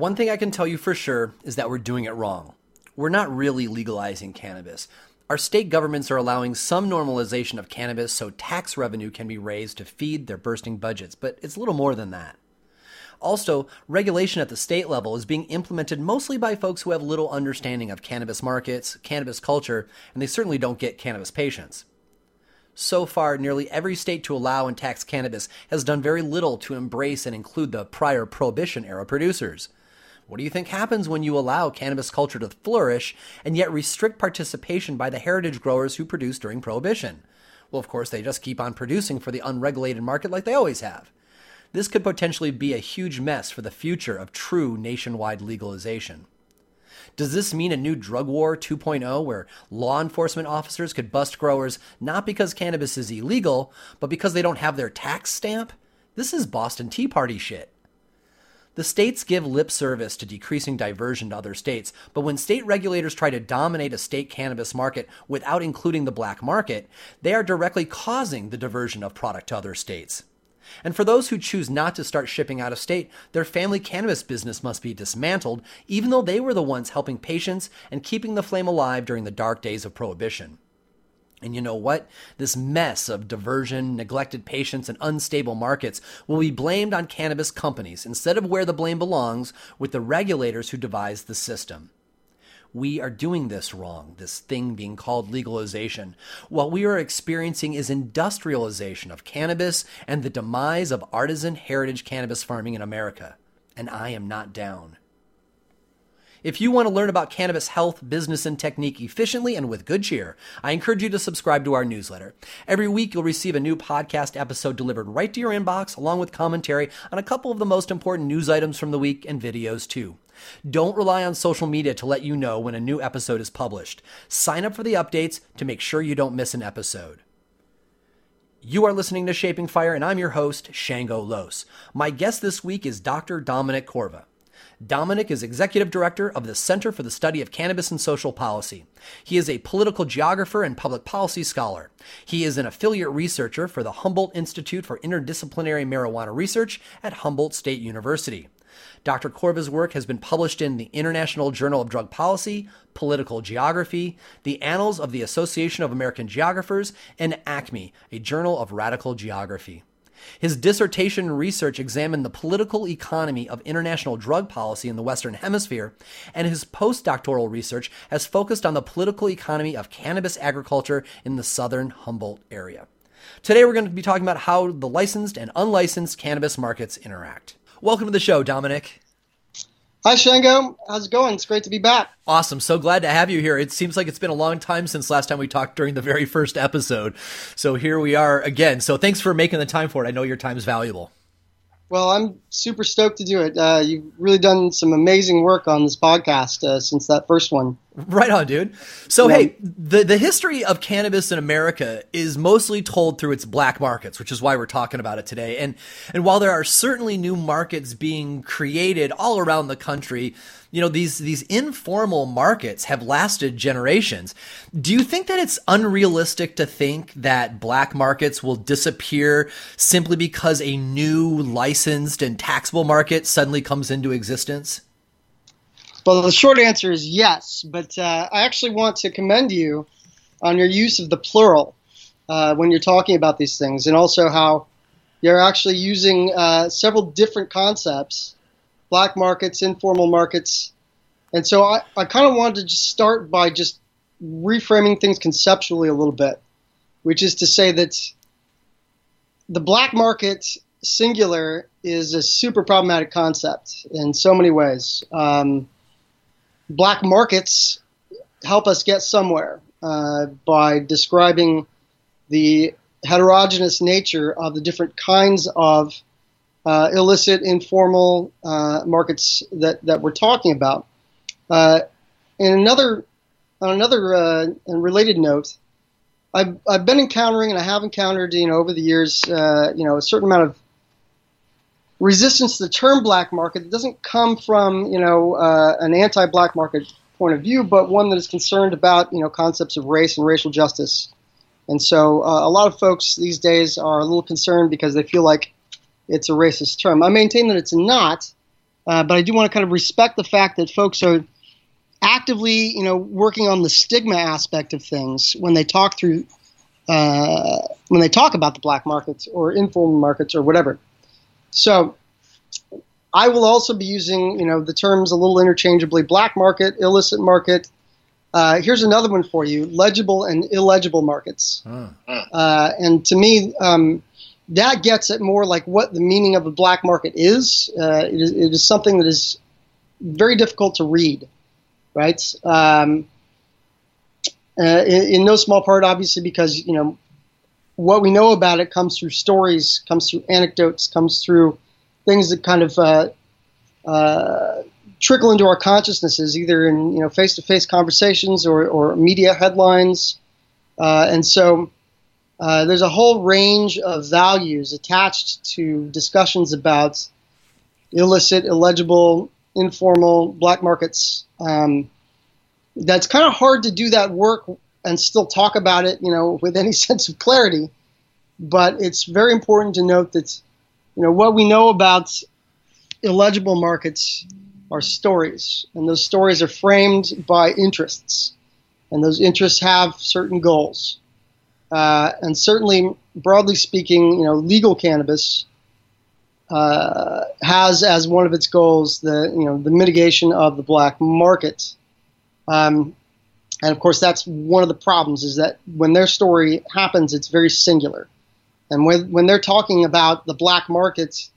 One thing I can tell you for sure is that we're doing it wrong. We're not really legalizing cannabis. Our state governments are allowing some normalization of cannabis so tax revenue can be raised to feed their bursting budgets, but it's little more than that. Also, regulation at the state level is being implemented mostly by folks who have little understanding of cannabis markets, cannabis culture, and they certainly don't get cannabis patients. So far, nearly every state to allow and tax cannabis has done very little to embrace and include the prior Prohibition era producers. What do you think happens when you allow cannabis culture to flourish and yet restrict participation by the heritage growers who produced during Prohibition? Well, of course, they just keep on producing for the unregulated market like they always have. This could potentially be a huge mess for the future of true nationwide legalization. Does this mean a new drug war 2.0 where law enforcement officers could bust growers not because cannabis is illegal, but because they don't have their tax stamp? This is Boston Tea Party shit. The states give lip service to decreasing diversion to other states, but when state regulators try to dominate a state cannabis market without including the black market, they are directly causing the diversion of product to other states. And for those who choose not to start shipping out of state, their family cannabis business must be dismantled, even though they were the ones helping patients and keeping the flame alive during the dark days of Prohibition. And you know what? This mess of diversion, neglected patients, and unstable markets will be blamed on cannabis companies instead of where the blame belongs with the regulators who devised the system we are doing this wrong, this thing being called legalization. What we are experiencing is industrialization of cannabis and the demise of artisan heritage cannabis farming in America. And I am not down. If you want to learn about cannabis health, business, and technique efficiently and with good cheer, I encourage you to subscribe to our newsletter. Every week, you'll receive a new podcast episode delivered right to your inbox, along with commentary on a couple of the most important news items from the week and videos, too. Don't rely on social media to let you know when a new episode is published. Sign up for the updates to make sure you don't miss an episode. You are listening to Shaping Fire, and I'm your host, Shango Los. My guest this week is Dr. Dominic Corva. Dominic is executive director of the Center for the Study of Cannabis and Social Policy. He is a political geographer and public policy scholar. He is an affiliate researcher for the Humboldt Institute for Interdisciplinary Marijuana Research at Humboldt State University. Dr. Corva's work has been published in the International Journal of Drug Policy, Political Geography, the Annals of the Association of American Geographers, and ACME, a journal of radical geography. His dissertation research examined the political economy of international drug policy in the Western Hemisphere, and his postdoctoral research has focused on the political economy of cannabis agriculture in the southern Humboldt area. Today, we're going to be talking about how the licensed and unlicensed cannabis markets interact. Welcome to the show, Dominic. Hi, Shango. How's it going? It's great to be back. Awesome. So glad to have you here. It seems like it's been a long time since last time we talked during the very first episode. So here we are again. So thanks for making the time for it. I know your time is valuable. Well, I'm super stoked to do it. Uh, you've really done some amazing work on this podcast uh, since that first one. Right on, dude. So, yeah. hey, the, the history of cannabis in America is mostly told through its black markets, which is why we're talking about it today. And, and while there are certainly new markets being created all around the country, you know these these informal markets have lasted generations do you think that it's unrealistic to think that black markets will disappear simply because a new licensed and taxable market suddenly comes into existence well the short answer is yes but uh, i actually want to commend you on your use of the plural uh, when you're talking about these things and also how you're actually using uh, several different concepts black markets, informal markets. And so I, I kind of wanted to just start by just reframing things conceptually a little bit, which is to say that the black market singular is a super problematic concept in so many ways. Um, black markets help us get somewhere uh, by describing the heterogeneous nature of the different kinds of uh, illicit, informal uh, markets that, that we're talking about. Uh, and another, on another uh, and related note, I've, I've been encountering and I have encountered, you know, over the years, uh, you know, a certain amount of resistance to the term black market that doesn't come from, you know, uh, an anti-black market point of view, but one that is concerned about, you know, concepts of race and racial justice. And so a lot of folks these days are a little concerned because they feel like it's a racist term. I maintain that it's not, uh, but I do want to kind of respect the fact that folks are actively, you know, working on the stigma aspect of things when they talk through uh, when they talk about the black markets or informal markets or whatever. So I will also be using, you know, the terms a little interchangeably: black market, illicit market. Uh, here's another one for you: legible and illegible markets. Uh, and to me, um, that gets at more like what the meaning of a black market is. Uh, it is. It is something that is very difficult to read, right? Um, uh, in, in, no small part, obviously, because you know what we know about it comes through stories, comes through anecdotes, comes through things that kind of uh, uh, trickle into our consciousnesses, either in you know face-to-face conversations or, or media headlines, uh, and so. Uh, there's a whole range of values attached to discussions about illicit, illegible, informal black markets. Um, that's kind of hard to do that work and still talk about it, you know, with any sense of clarity. But it's very important to note that, you know, what we know about illegible markets are stories, and those stories are framed by interests, and those interests have certain goals. Uh, and certainly, broadly speaking, you know, legal cannabis uh, has as one of its goals the you know the mitigation of the black market. Um, and of course, that's one of the problems is that when their story happens, it's very singular. And when, when they're talking about the black markets,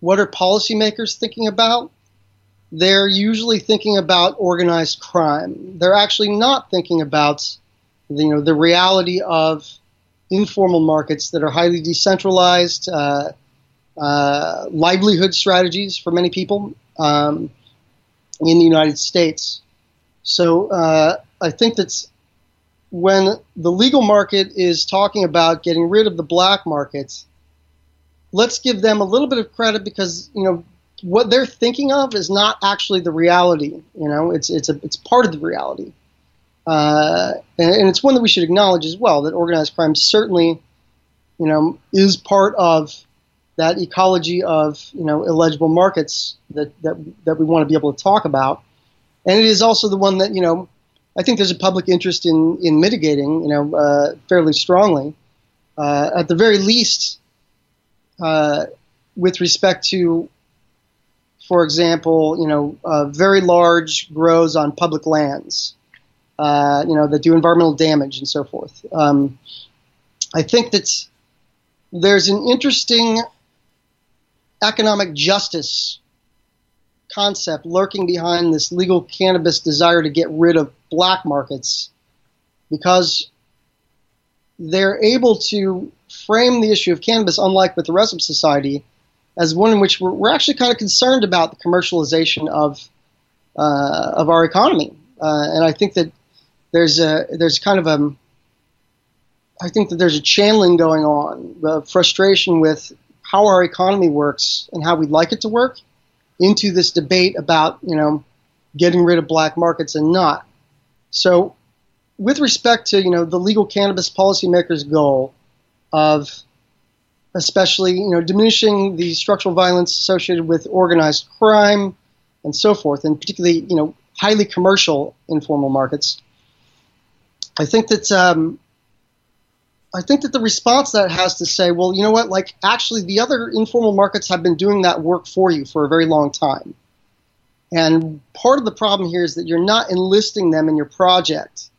what are policymakers thinking about? They're usually thinking about organized crime. They're actually not thinking about you know the reality of informal markets that are highly decentralized, uh, uh, livelihood strategies for many people um, in the United States. So uh, I think that's when the legal market is talking about getting rid of the black markets. Let's give them a little bit of credit because you know what they're thinking of is not actually the reality. You know, it's it's a it's part of the reality. Uh, and, and, it's one that we should acknowledge as well that organized crime certainly, you know, is part of that ecology of you know illegible markets that that that we want to be able to talk about, and it is also the one that you know I think there's a public interest in in mitigating you know uh, fairly strongly, uh, at the very least, uh, with respect to. For example, you know, uh, very large grows on public lands, uh, you know, that do environmental damage and so forth. Um, I think that there's an interesting economic justice concept lurking behind this legal cannabis desire to get rid of black markets because they're able to frame the issue of cannabis, unlike with the rest of society, as one in which we're, we're actually kind of concerned about the commercialization of uh, of our economy. Uh, and I think that there's a there's kind of a I think that there's a channeling going on, the frustration with how our economy works and how we'd like it to work, into this debate about you know getting rid of black markets and not. So, with respect to you know the legal cannabis policymakers' goal of especially you know diminishing the structural violence associated with organized crime and so forth, and particularly you know highly commercial informal markets, I think that um, I think that the response that has to say, well, you know what? Like, actually, the other informal markets have been doing that work for you for a very long time. And part of the problem here is that you're not enlisting them in your project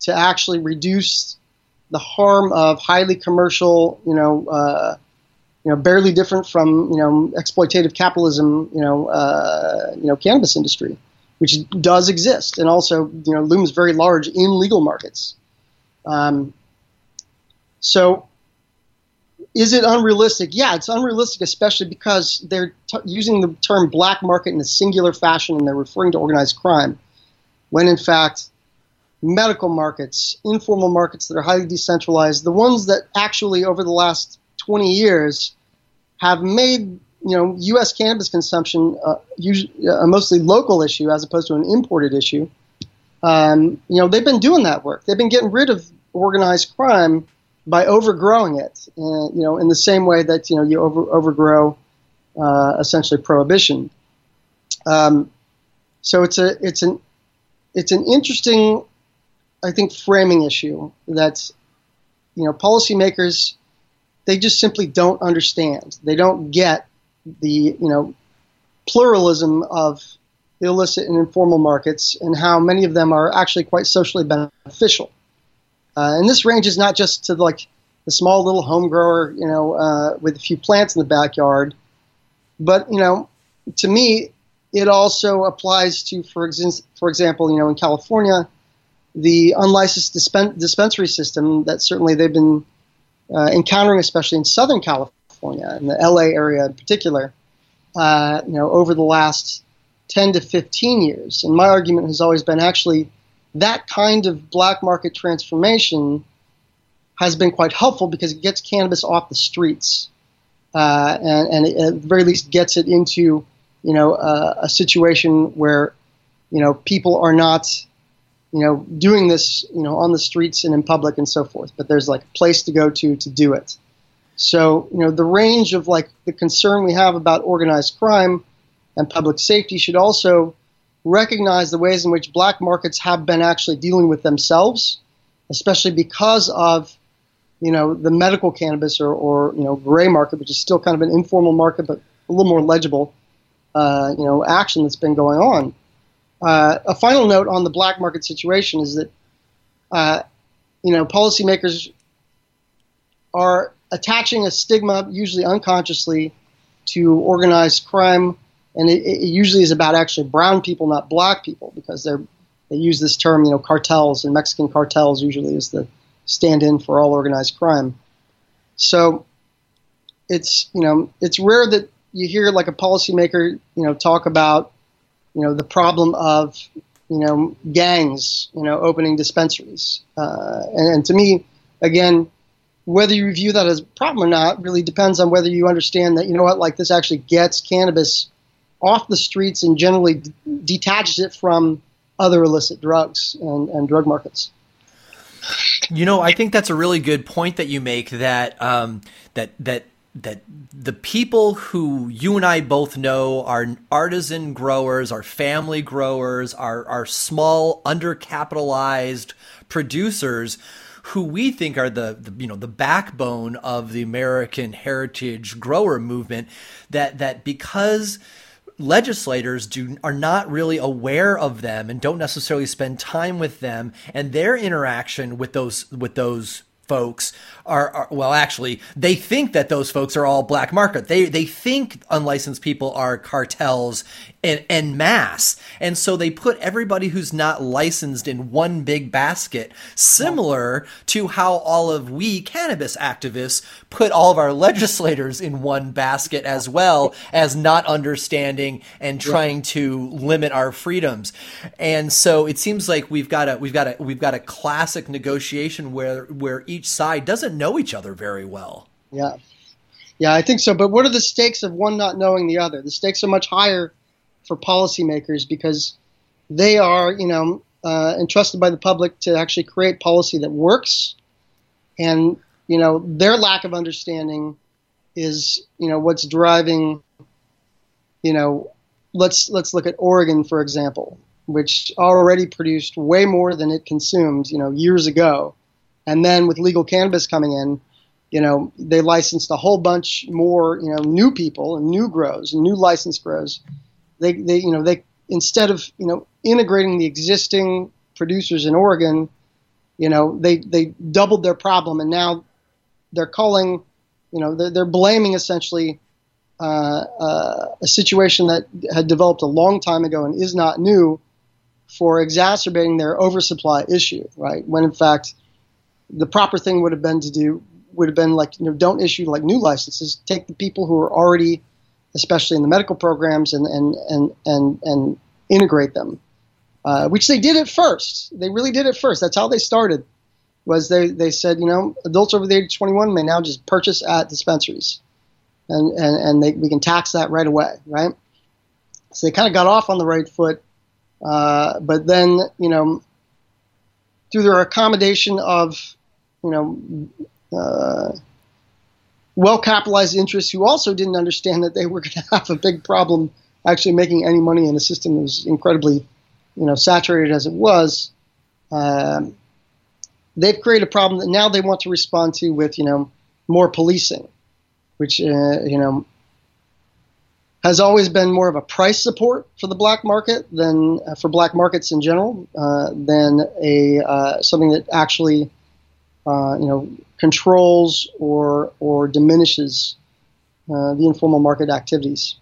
to actually reduce the harm of highly commercial, you know, uh, you know, barely different from you know exploitative capitalism, you know, uh, you know, cannabis industry which does exist and also you know looms very large in legal markets. Um, so, is it unrealistic? Yeah, it's unrealistic, especially because they're t- using the term black market in a singular fashion and they're referring to organized crime, when in fact, medical markets, informal markets that are highly decentralized, the ones that actually over the last 20 years have made you know, U.S. cannabis consumption, uh, usually, a mostly local issue as opposed to an imported issue. Um, you know, they've been doing that work. They've been getting rid of organized crime by overgrowing it. Uh, you know, in the same way that you know you over, overgrow uh, essentially prohibition. Um, so it's a it's an it's an interesting, I think, framing issue that you know policymakers they just simply don't understand. They don't get the you know pluralism of illicit and informal markets and how many of them are actually quite socially beneficial. Uh, and this ranges not just to like the small little home grower, you know, uh, with a few plants in the backyard, but you know, to me, it also applies to, for, ex- for example, you know, in California, the unlicensed dispen- dispensary system that certainly they've been uh, encountering, especially in Southern California, in the LA area in particular, uh, you know, over the last 10 to 15 years. And my argument has always been actually that kind of black market transformation has been quite helpful because it gets cannabis off the streets. Uh, and, and it, at the very least gets it into, you know, uh, a situation where, you know, people are not, you know, doing this, you know, on the streets and in public and so forth. But there's like a place to go to to do it. So, you know, the range of like the concern we have about organized crime and public safety should also recognize the ways in which black markets have been actually dealing with themselves, especially because of you know the medical cannabis or, or you know gray market, which is still kind of an informal market but a little more legible, uh, you know, action that's been going on. Uh, a final note on the black market situation is that uh, you know policymakers are attaching a stigma, usually unconsciously, to organized crime and it, it, usually is about actually brown people, not black people, because they're they use this term, you know, cartels and Mexican cartels usually is the stand-in for all organized crime. So it's you know it's rare that you hear like a policymaker you know talk about you know the problem of you know gangs you know opening dispensaries uh, and, and to me again whether you view that as a problem or not really depends on whether you understand that you know what like this actually gets cannabis off the streets and generally d- detaches it from other illicit drugs and, and, drug markets. You know, I think that's a really good point that you make. That um, that that that the people who you and I both know are artisan growers, are family growers, are are small, undercapitalized producers who we think are the, the, you know the backbone of the American heritage grower movement that that because legislators do are not really aware of them and don't necessarily spend time with them. And their interaction with those with those folks are, are, well actually they think that those folks are all black market. They they think unlicensed people are cartels en masse and so they put everybody who's not licensed in one big basket similar to how all of we cannabis activists put all of our legislators in one basket as well as not understanding and trying to limit our freedoms and so it seems like we've got a we've got a we've got a classic negotiation where where each side doesn't know each other very well. Yeah. Yeah, I think so. But what are the stakes of one not knowing the other? The stakes are much higher for policymakers because they are, you know, uh, entrusted by the public to actually create policy that works. And, you know, their lack of understanding is, you know, what's driving, you know, let's let's look at Oregon for example, which already produced way more than it consumed, you know, years ago. And then with legal cannabis coming in, you know, they licensed a whole bunch more, you know, new people and new grows and new license grows. They, they, you know, they instead of you know integrating the existing producers in Oregon, you know, they they doubled their problem and now they're calling, you know, they're, they're blaming essentially uh, uh, a situation that had developed a long time ago and is not new for exacerbating their oversupply issue, right? When in fact the proper thing would have been to do would have been like you know don't issue like new licenses take the people who are already especially in the medical programs and and and and, and integrate them. Uh, which they did at first. They really did at first. That's how they started. Was they, they said you know adults over the age of 21 may now just purchase at dispensaries. And and, and they, we can tax that right away right? So they kind of got off on the right foot. Uh, but then you know through their accommodation of, you know, uh, well capitalized interests who also didn't understand that they were going to have a big problem actually making any money in a system that was incredibly, you know, saturated as it was. Um, they've created a problem that now they want to respond to with, you know, more policing, which, uh, you know, has always been more of a price support for the black market than uh, for black markets in general, uh, than a uh, something that actually, uh, you know, controls or or diminishes uh, the informal market activities.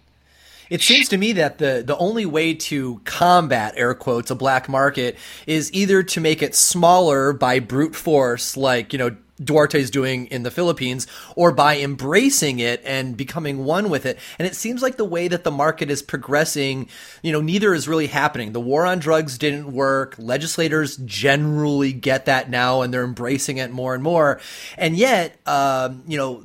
It seems to me that the, the only way to combat, air quotes, a black market is either to make it smaller by brute force, like, you know, Duterte is doing in the Philippines, or by embracing it and becoming one with it. And it seems like the way that the market is progressing, you know, neither is really happening. The war on drugs didn't work. Legislators generally get that now and they're embracing it more and more. And yet, um, you know,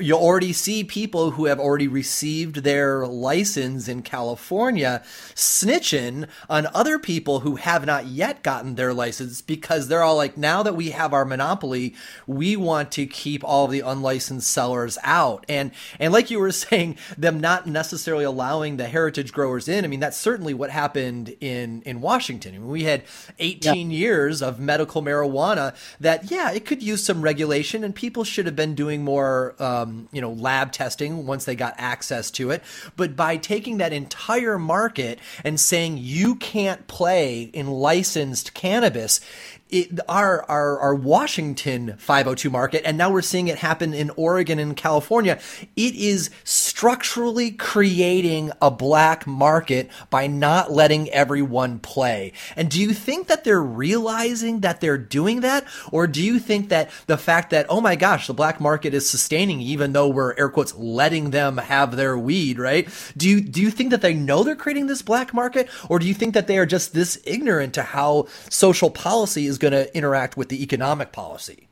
you already see people who have already received their license in California snitching on other people who have not yet gotten their license because they're all like, now that we have our monopoly, we want to keep all the unlicensed sellers out. And and like you were saying, them not necessarily allowing the heritage growers in. I mean, that's certainly what happened in in Washington. I mean, we had 18 yeah. years of medical marijuana that yeah, it could use some regulation, and people should have been doing more. Uh, um, you know, lab testing once they got access to it. But by taking that entire market and saying you can't play in licensed cannabis, it, our, our our Washington 502 market, and now we're seeing it happen in Oregon and California. It is structurally creating a black market by not letting everyone play. And do you think that they're realizing that they're doing that, or do you think that the fact that oh my gosh, the black market is sustaining even though we're air quotes letting them have their weed, right? Do you do you think that they know they're creating this black market, or do you think that they are just this ignorant to how social policy is is going to interact with the economic policy?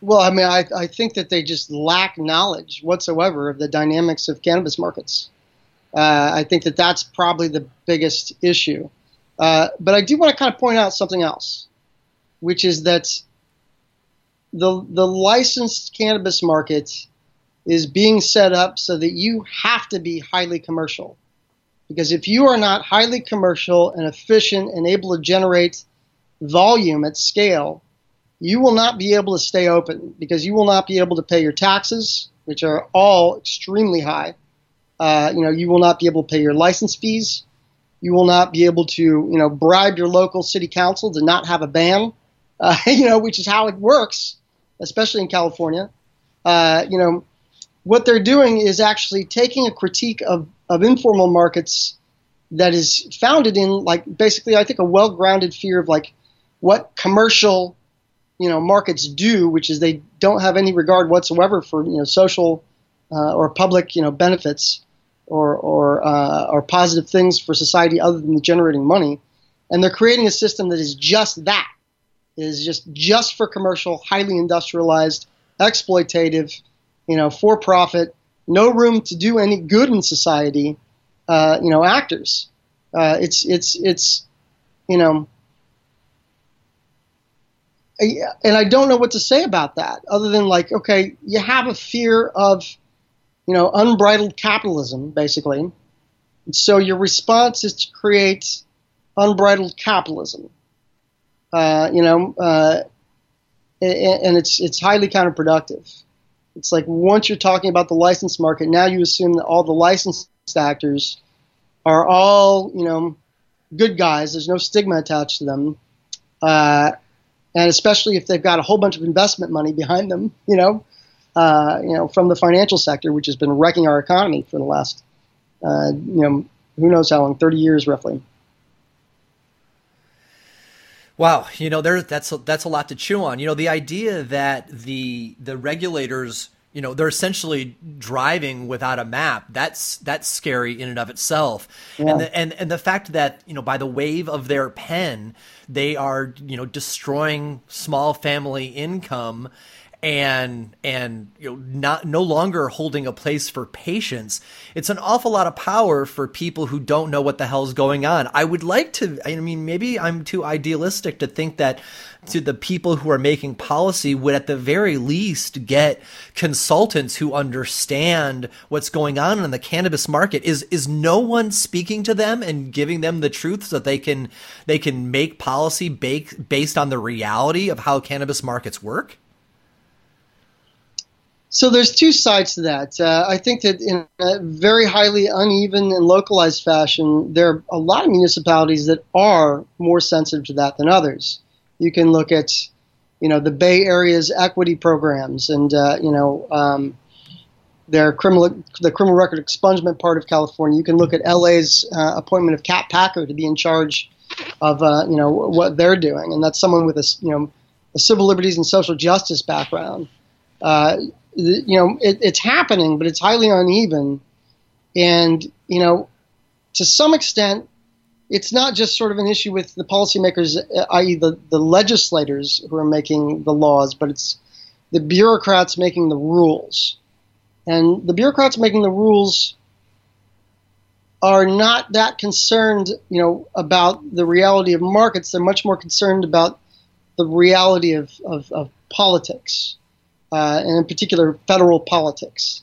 Well, I mean, I, I think that they just lack knowledge whatsoever of the dynamics of cannabis markets. Uh, I think that that's probably the biggest issue. Uh, but I do want to kind of point out something else, which is that the the licensed cannabis market is being set up so that you have to be highly commercial. Because if you are not highly commercial and efficient and able to generate volume at scale, you will not be able to stay open because you will not be able to pay your taxes, which are all extremely high. Uh, you know, you will not be able to pay your license fees. You will not be able to, you know, bribe your local city council to not have a ban. Uh, you know, which is how it works, especially in California. Uh, you know, what they're doing is actually taking a critique of, of informal markets that is founded in like basically I think a well-grounded fear of like what commercial you know markets do, which is they don't have any regard whatsoever for you know social uh, or public you know benefits or or uh, or positive things for society other than generating money, and they're creating a system that is just that is just just for commercial, highly industrialized, exploitative, you know, for profit, no room to do any good in society, uh, you know, actors. Uh, it's it's it's you know and I don't know what to say about that other than like, okay, you have a fear of, you know, unbridled capitalism, basically. So your response is to create unbridled capitalism. Uh, you know, uh, and it's it's highly counterproductive. It's like once you're talking about the license market, now you assume that all the licensed actors are all, you know, good guys. There's no stigma attached to them. Uh, and especially if they've got a whole bunch of investment money behind them, you know, uh, you know, from the financial sector, which has been wrecking our economy for the last, uh, you know, who knows how long, 30 years roughly. Wow, you know, there that's a, that's a lot to chew on. You know, the idea that the the regulators you know they're essentially driving without a map that's that's scary in and of itself yeah. and the, and and the fact that you know by the wave of their pen they are you know destroying small family income and and you know not no longer holding a place for patients it's an awful lot of power for people who don't know what the hell's going on. I would like to i mean maybe i'm too idealistic to think that to the people who are making policy would at the very least get consultants who understand what's going on in the cannabis market. Is is no one speaking to them and giving them the truth so that they can they can make policy based on the reality of how cannabis markets work so there's two sides to that. Uh, I think that in a very highly uneven and localized fashion, there are a lot of municipalities that are more sensitive to that than others. You can look at, you know, the Bay Area's equity programs and, uh, you know, um, their criminal, the criminal record expungement part of California. You can look at LA's uh, appointment of Cat Packer to be in charge of, uh, you know, what they're doing, and that's someone with a, you know, a civil liberties and social justice background. Uh, you know, it, it's happening, but it's highly uneven. And, you know, to some extent, it's not just sort of an issue with the policymakers, uh, i.e., the, the legislators who are making the laws, but it's the bureaucrats making the rules. And the bureaucrats making the rules are not that concerned, you know, about the reality of markets. They're much more concerned about the reality of, of, of politics uh, and in particular federal politics.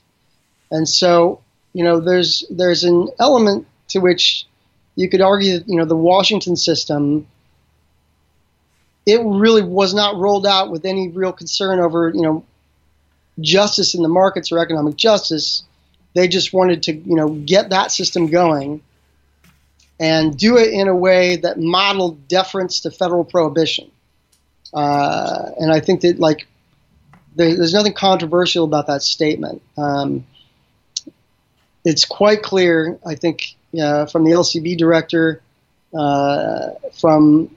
And so, you know, there's there's an element to which you could argue that you know the Washington system it really was not rolled out with any real concern over you know justice in the markets or economic justice. They just wanted to you know get that system going and do it in a way that modeled deference to federal prohibition. Uh, and I think that like there, there's nothing controversial about that statement. Um, it's quite clear, I think, uh, from the LCB director, uh, from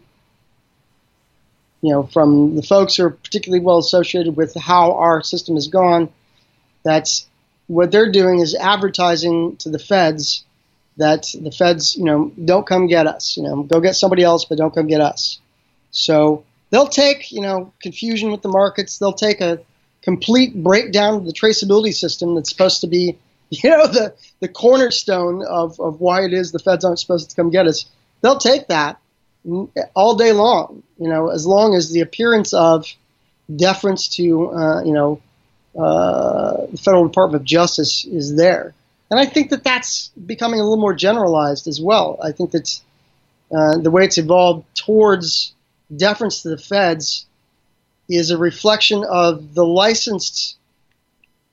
you know, from the folks who are particularly well associated with how our system has gone, that's what they're doing is advertising to the feds that the feds, you know, don't come get us. You know, go get somebody else, but don't come get us. So they'll take, you know, confusion with the markets. They'll take a complete breakdown of the traceability system that's supposed to be, you know, the, the cornerstone of, of why it is the feds aren't supposed to come get us. They'll take that all day long, you know, as long as the appearance of deference to, uh, you know, uh, the Federal Department of Justice is there. And I think that that's becoming a little more generalized as well. I think that uh, the way it's evolved towards deference to the feds is a reflection of the licensed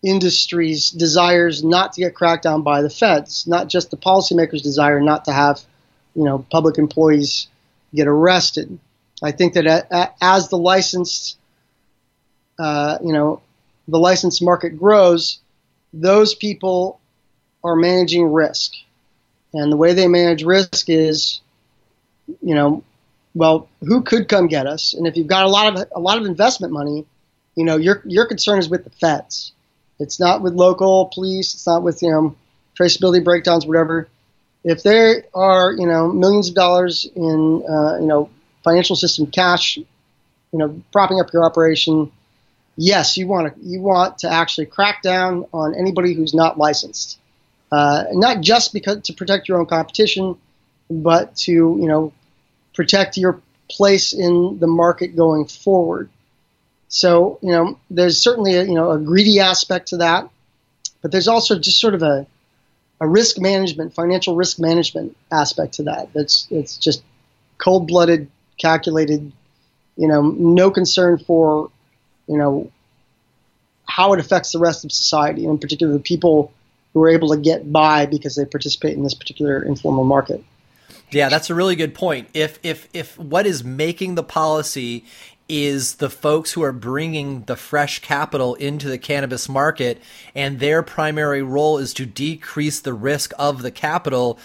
industry's desires not to get cracked down by the feds, not just the policymakers' desire not to have, you know, public employees get arrested. I think that as the licensed, uh, you know, the licensed market grows, those people are managing risk, and the way they manage risk is, you know, well, who could come get us? And if you've got a lot of a lot of investment money, you know, your your concern is with the feds. It's not with local police. It's not with you know traceability breakdowns, whatever. If there are you know millions of dollars in uh, you know financial system cash, you know, propping up your operation, yes, you want to you want to actually crack down on anybody who's not licensed, uh, not just because to protect your own competition, but to you know protect your place in the market going forward. So, you know, there's certainly a, you know, a greedy aspect to that, but there's also just sort of a, a risk management, financial risk management aspect to that. That's, it's just cold blooded, calculated, you know, no concern for, you know, how it affects the rest of society, and in particular the people who are able to get by because they participate in this particular informal market. Yeah, that's a really good point. If if if what is making the policy is the folks who are bringing the fresh capital into the cannabis market and their primary role is to decrease the risk of the capital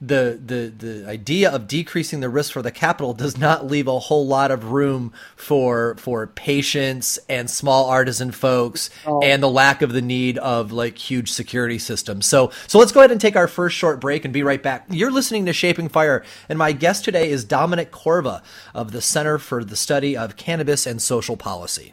the the the idea of decreasing the risk for the capital does not leave a whole lot of room for for patients and small artisan folks oh. and the lack of the need of like huge security systems. So so let's go ahead and take our first short break and be right back. You're listening to Shaping Fire and my guest today is Dominic Corva of the Center for the Study of Cannabis and Social Policy.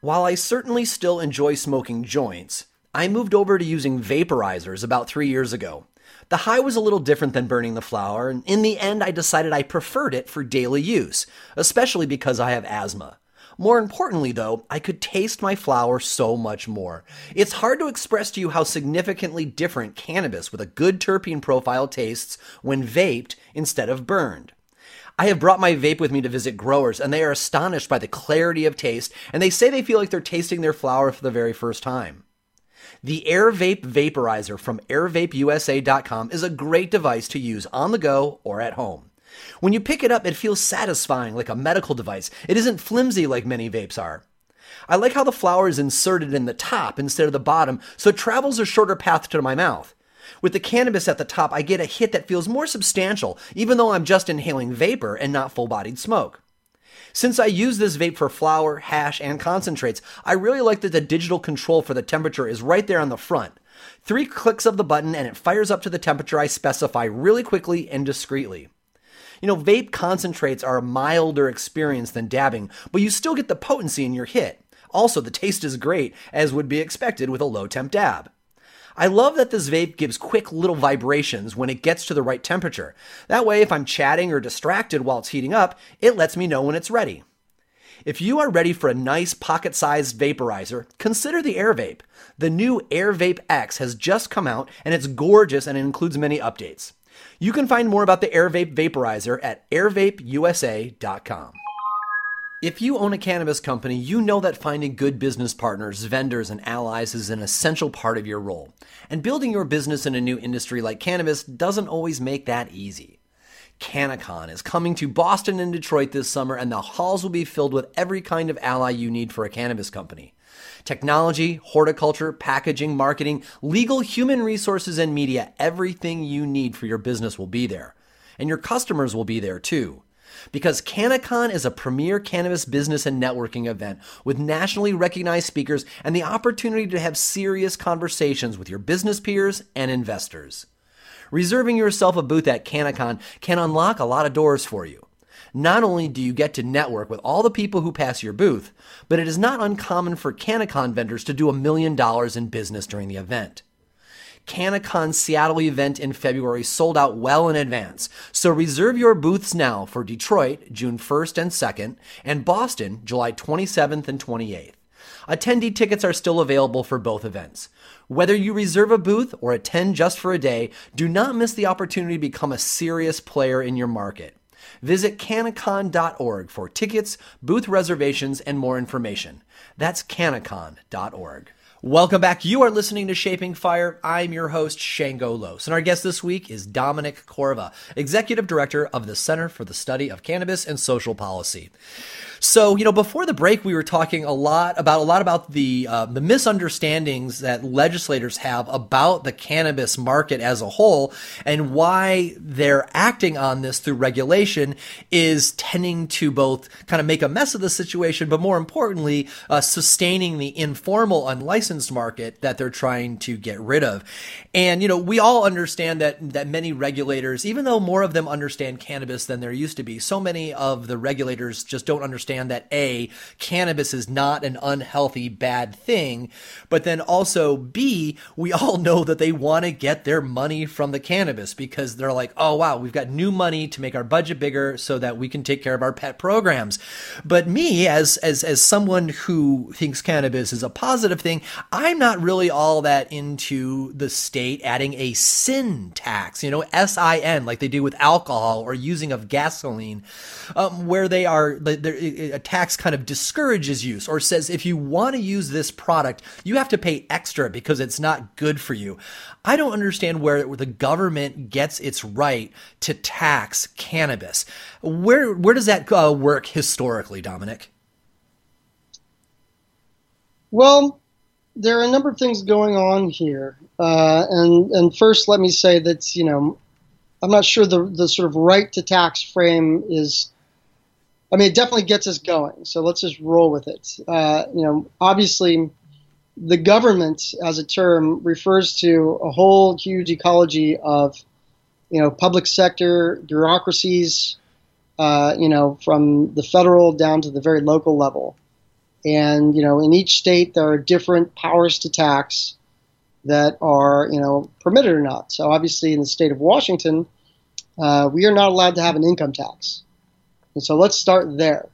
While I certainly still enjoy smoking joints, I moved over to using vaporizers about three years ago. The high was a little different than burning the flower, and in the end, I decided I preferred it for daily use, especially because I have asthma. More importantly, though, I could taste my flower so much more. It's hard to express to you how significantly different cannabis with a good terpene profile tastes when vaped instead of burned. I have brought my vape with me to visit growers, and they are astonished by the clarity of taste, and they say they feel like they're tasting their flower for the very first time. The Air Vape Vaporizer from airvapeusa.com is a great device to use on the go or at home. When you pick it up, it feels satisfying like a medical device. It isn't flimsy like many vapes are. I like how the flower is inserted in the top instead of the bottom, so it travels a shorter path to my mouth. With the cannabis at the top, I get a hit that feels more substantial, even though I'm just inhaling vapor and not full bodied smoke. Since I use this vape for flower, hash, and concentrates, I really like that the digital control for the temperature is right there on the front. Three clicks of the button and it fires up to the temperature I specify really quickly and discreetly. You know, vape concentrates are a milder experience than dabbing, but you still get the potency in your hit. Also, the taste is great, as would be expected with a low temp dab. I love that this vape gives quick little vibrations when it gets to the right temperature. That way, if I'm chatting or distracted while it's heating up, it lets me know when it's ready. If you are ready for a nice pocket sized vaporizer, consider the Air Vape. The new Air Vape X has just come out and it's gorgeous and it includes many updates. You can find more about the Air Vape Vaporizer at airvapeusa.com. If you own a cannabis company, you know that finding good business partners, vendors, and allies is an essential part of your role. And building your business in a new industry like cannabis doesn't always make that easy. CannaCon is coming to Boston and Detroit this summer, and the halls will be filled with every kind of ally you need for a cannabis company. Technology, horticulture, packaging, marketing, legal, human resources, and media, everything you need for your business will be there. And your customers will be there too because CannaCon is a premier cannabis business and networking event with nationally recognized speakers and the opportunity to have serious conversations with your business peers and investors. Reserving yourself a booth at CannaCon can unlock a lot of doors for you. Not only do you get to network with all the people who pass your booth, but it is not uncommon for CannaCon vendors to do a million dollars in business during the event. CannaCon's Seattle event in February sold out well in advance, so reserve your booths now for Detroit, June 1st and 2nd, and Boston, July 27th and 28th. Attendee tickets are still available for both events. Whether you reserve a booth or attend just for a day, do not miss the opportunity to become a serious player in your market. Visit cannacon.org for tickets, booth reservations, and more information. That's cannacon.org. Welcome back. You are listening to Shaping Fire. I'm your host, Shango Los. And our guest this week is Dominic Corva, Executive Director of the Center for the Study of Cannabis and Social Policy. So, you know, before the break, we were talking a lot about a lot about the uh, the misunderstandings that legislators have about the cannabis market as a whole, and why they're acting on this through regulation is tending to both kind of make a mess of the situation, but more importantly, uh, sustaining the informal, unlicensed market that they're trying to get rid of. And you know, we all understand that that many regulators, even though more of them understand cannabis than there used to be, so many of the regulators just don't understand understand that A, cannabis is not an unhealthy, bad thing, but then also B, we all know that they want to get their money from the cannabis because they're like, oh wow, we've got new money to make our budget bigger so that we can take care of our pet programs. But me, as as as someone who thinks cannabis is a positive thing, I'm not really all that into the state adding a sin tax, you know, S I N, like they do with alcohol or using of gasoline, um, where they are a tax kind of discourages use or says if you want to use this product, you have to pay extra because it's not good for you. I don't understand where the government gets its right to tax cannabis. Where where does that uh, work historically, Dominic? Well, there are a number of things going on here, uh, and and first let me say that you know I'm not sure the the sort of right to tax frame is I mean, it definitely gets us going. So let's just roll with it. Uh, you know, obviously, the government as a term refers to a whole huge ecology of, you know, public sector bureaucracies, uh, you know, from the federal down to the very local level. And you know, in each state there are different powers to tax that are you know permitted or not. So obviously, in the state of Washington, uh, we are not allowed to have an income tax. And so let's start there.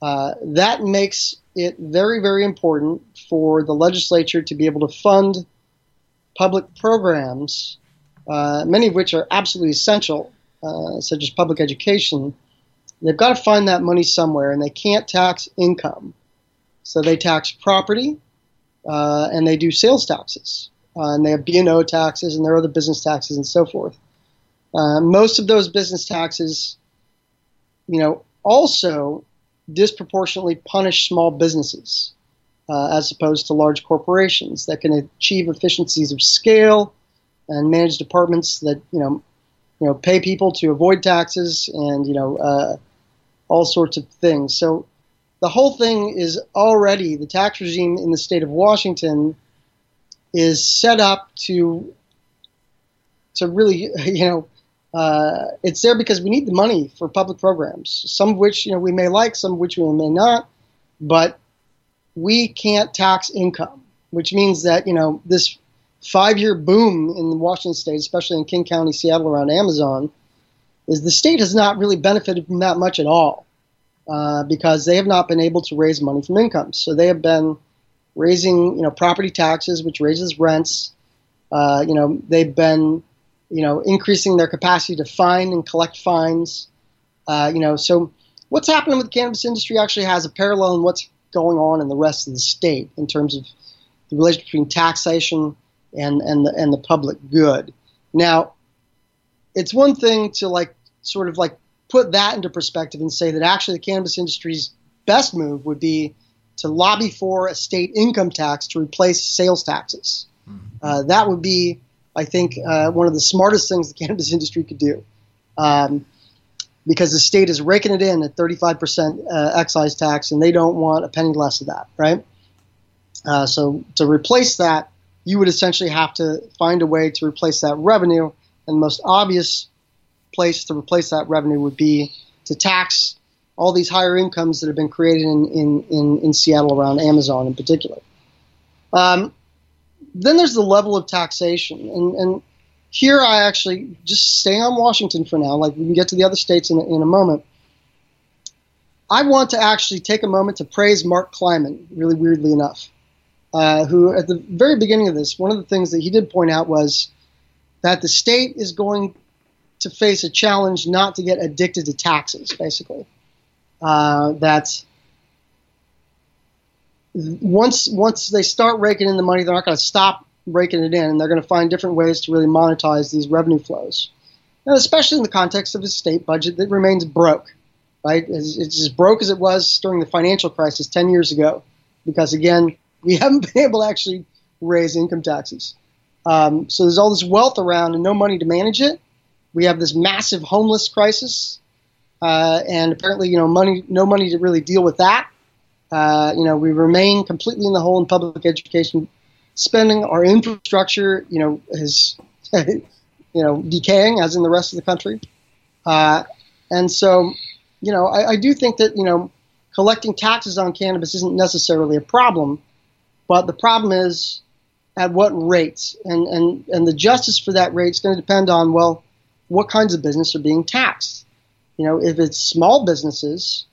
Uh, that makes it very, very important for the legislature to be able to fund public programs, uh, many of which are absolutely essential, uh, such as public education. They've got to find that money somewhere, and they can't tax income. So they tax property, uh, and they do sales taxes, uh, and they have B&O taxes, and there are other business taxes, and so forth. Uh, most of those business taxes, you know, also disproportionately punish small businesses uh, as opposed to large corporations that can achieve efficiencies of scale and manage departments that you know you know pay people to avoid taxes and you know uh, all sorts of things. So the whole thing is already the tax regime in the state of Washington is set up to to really you know uh, it's there because we need the money for public programs, some of which you know we may like, some of which we may not, but we can't tax income, which means that you know this five-year boom in Washington State, especially in King County, Seattle, around Amazon, is the state has not really benefited from that much at all uh, because they have not been able to raise money from incomes. So they have been raising you know property taxes, which raises rents. Uh, you know they've been you know, increasing their capacity to find and collect fines. Uh, you know, so what's happening with the cannabis industry actually has a parallel in what's going on in the rest of the state in terms of the relation between taxation and and the, and the public good. Now, it's one thing to like sort of like put that into perspective and say that actually the cannabis industry's best move would be to lobby for a state income tax to replace sales taxes. Mm-hmm. Uh, that would be I think, uh, one of the smartest things the cannabis industry could do. Um, because the state is raking it in at 35% uh, excise tax, and they don't want a penny less of that, right? Uh, so to replace that, you would essentially have to find a way to replace that revenue, and the most obvious place to replace that revenue would be to tax all these higher incomes that have been created in, in, in, in Seattle around Amazon in particular. Um, then there's the level of taxation, and, and here I actually just stay on Washington for now. Like we can get to the other states in a, in a moment. I want to actually take a moment to praise Mark Kleiman, really weirdly enough, uh, who at the very beginning of this, one of the things that he did point out was that the state is going to face a challenge not to get addicted to taxes, basically. Uh, that once once they start raking in the money, they're not going to stop raking it in, and they're going to find different ways to really monetize these revenue flows. And especially in the context of a state budget that remains broke, right? It's, it's as broke as it was during the financial crisis 10 years ago, because again, we haven't been able to actually raise income taxes. Um, so there's all this wealth around and no money to manage it. We have this massive homeless crisis, uh, and apparently, you know, money, no money to really deal with that. Uh, you know, we remain completely in the hole in public education spending. Our infrastructure, you know, is you know decaying as in the rest of the country. Uh, and so, you know, I, I, do think that you know collecting taxes on cannabis isn't necessarily a problem, but the problem is at what rates, and and and the justice for that rate is going to depend on well, what kinds of business are being taxed. You know, if it's small businesses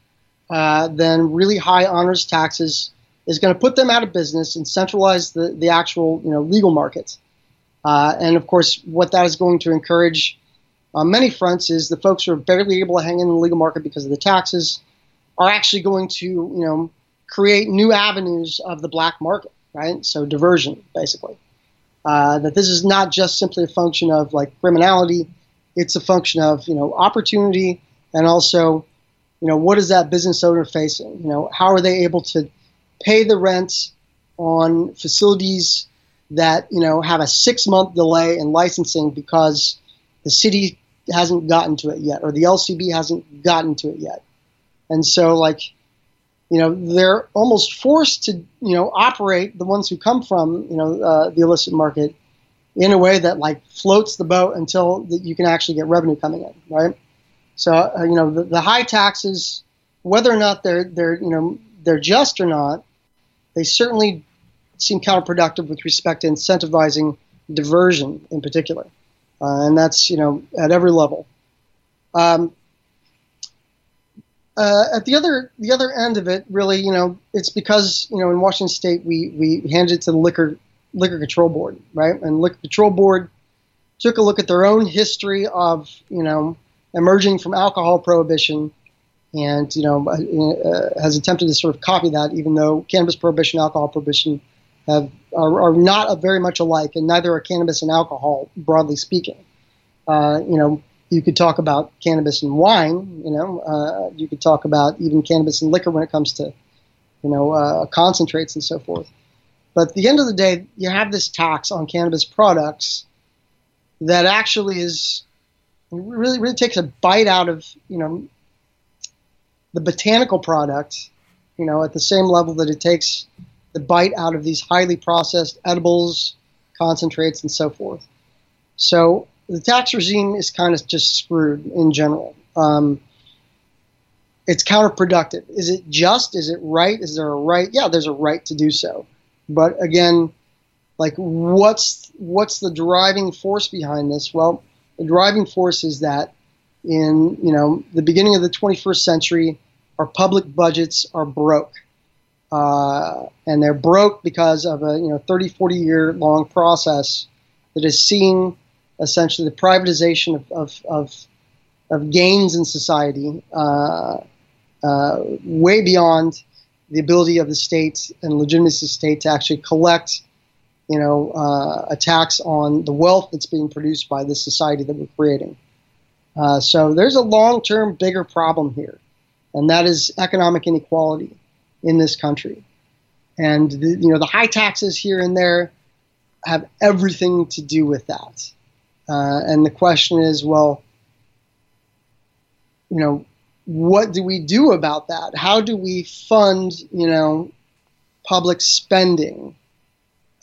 uh, then really high honors taxes is going to put them out of business and centralize the, the actual you know legal market. Uh, and of course, what that is going to encourage on many fronts is the folks who are barely able to hang in the legal market because of the taxes are actually going to you know create new avenues of the black market, right? So diversion, basically. Uh, that this is not just simply a function of like criminality; it's a function of you know opportunity and also you know, what is that business owner facing? You know, how are they able to pay the rent on facilities that, you know, have a six month delay in licensing because the city hasn't gotten to it yet or the LCB hasn't gotten to it yet. And so, like, you know, they're almost forced to, you know, operate the ones who come from, you know, uh, the illicit market in a way that like floats the boat until that you can actually get revenue coming in, right? So uh, you know the, the, high taxes, whether or not they're they're you know they're just or not, they certainly seem counterproductive with respect to incentivizing diversion in particular, uh, and that's you know at every level. Um, uh, at the other the other end of it, really, you know, it's because you know in Washington State we we handed it to the liquor liquor control board, right? And liquor control board took a look at their own history of you know emerging from alcohol prohibition, and you know uh, has attempted to sort of copy that, even though cannabis prohibition, alcohol prohibition have are, are not very much alike, and neither are cannabis and alcohol, broadly speaking. Uh, you know, you could talk about cannabis and wine. You know, uh, you could talk about even cannabis and liquor when it comes to, you know, uh, concentrates and so forth. But at the end of the day, you have this tax on cannabis products that actually is really really takes a bite out of you know the botanical product, you know, at the same level that it takes the bite out of these highly processed edibles, concentrates, and so forth. So the tax regime is kind of just screwed in general. Um, it's counterproductive. Is it just? Is it right? Is there a right? Yeah, there's a right to do so. But again, like what's what's the driving force behind this? Well, the driving force is that in you know the beginning of the 21st century, our public budgets are broke, uh, and they're broke because of a you know 30, 40 year long process that is seeing essentially the privatization of, of, of, of gains in society uh, uh, way beyond the ability of the state and legitimacy of the state to actually collect, you know, uh, a tax on the wealth that's being produced by this society that we're creating. Uh, so there's a long-term bigger problem here, and that is economic inequality in this country. And the, you know, the high taxes here and there have everything to do with that. Uh, and the question is, well, you know, what do we do about that? How do we fund, you know, public spending?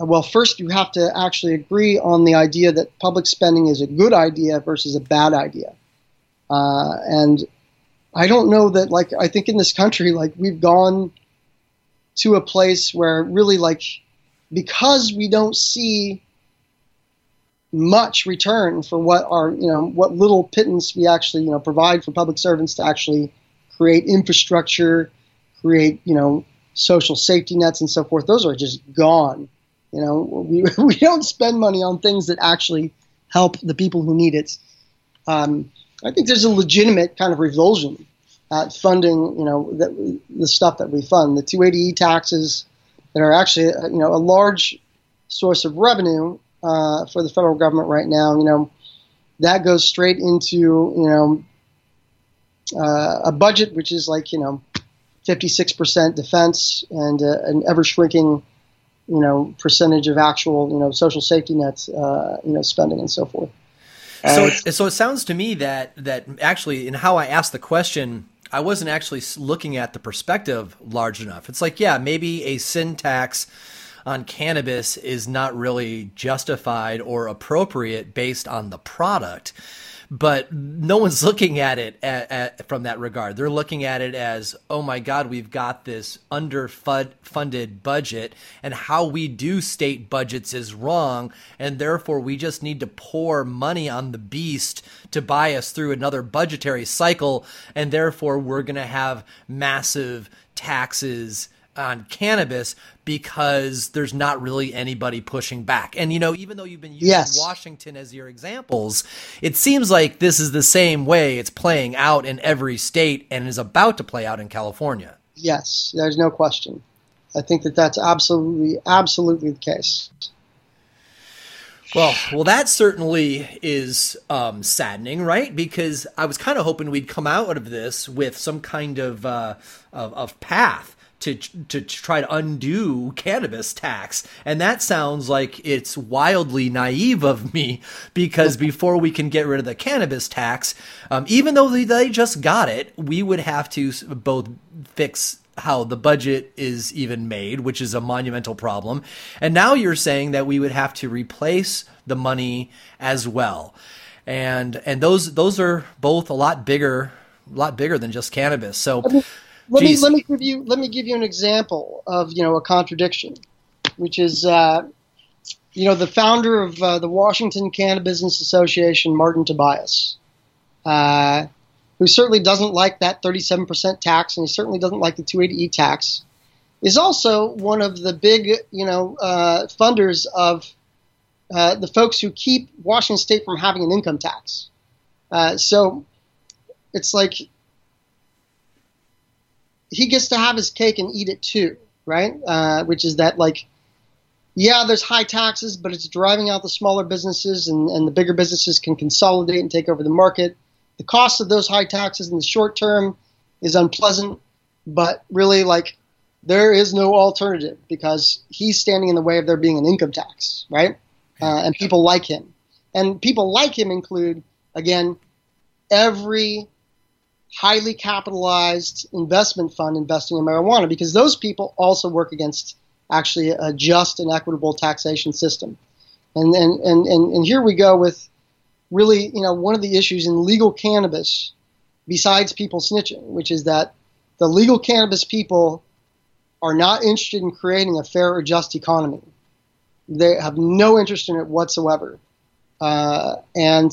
Well, first you have to actually agree on the idea that public spending is a good idea versus a bad idea. Uh, and I don't know that, like, I think in this country, like, we've gone to a place where really, like, because we don't see much return for what our you know what little pittance we actually you know provide for public servants to actually create infrastructure, create you know social safety nets and so forth. Those are just gone. You know we we don't spend money on things that actually help the people who need it. Um, I think there's a legitimate kind of revulsion at funding you know the, the stuff that we fund, the 280e taxes that are actually you know a large source of revenue uh, for the federal government right now, you know, that goes straight into you know uh, a budget which is like you know 56% defense and uh, an ever shrinking you know percentage of actual you know social safety nets uh, you know spending and so forth. So, so it sounds to me that that actually, in how I asked the question, I wasn't actually looking at the perspective large enough. It's like, yeah, maybe a sin tax on cannabis is not really justified or appropriate based on the product but no one's looking at it at, at, from that regard. They're looking at it as, oh my God, we've got this underfunded budget, and how we do state budgets is wrong, and therefore we just need to pour money on the beast to buy us through another budgetary cycle, and therefore we're going to have massive taxes on cannabis because there's not really anybody pushing back. And you know, even though you've been using yes. Washington as your examples, it seems like this is the same way it's playing out in every state and is about to play out in California. Yes, there's no question. I think that that's absolutely absolutely the case. Well, well, that certainly is um, saddening, right? Because I was kind of hoping we'd come out of this with some kind of uh, of, of path to to try to undo cannabis tax. And that sounds like it's wildly naive of me because before we can get rid of the cannabis tax um, even though they, they just got it we would have to both fix how the budget is even made which is a monumental problem. And now you're saying that we would have to replace the money as well. And and those those are both a lot bigger a lot bigger than just cannabis. So let me let me give you let me give you an example of you know a contradiction, which is uh, you know the founder of uh, the Washington Cannabis Association, Martin Tobias, uh, who certainly doesn't like that 37% tax, and he certainly doesn't like the 280e tax, is also one of the big you know uh, funders of uh, the folks who keep Washington State from having an income tax. Uh, so it's like he gets to have his cake and eat it too, right? Uh, which is that like, yeah, there's high taxes, but it's driving out the smaller businesses, and, and the bigger businesses can consolidate and take over the market. The cost of those high taxes in the short term is unpleasant, but really, like, there is no alternative because he's standing in the way of there being an income tax, right? Uh, and people like him. And people like him include, again, every highly capitalized investment fund investing in marijuana because those people also work against actually a just and equitable taxation system. And, and, and, and, and here we go with really, you know, one of the issues in legal cannabis, besides people snitching, which is that the legal cannabis people are not interested in creating a fair or just economy. They have no interest in it whatsoever. Uh, and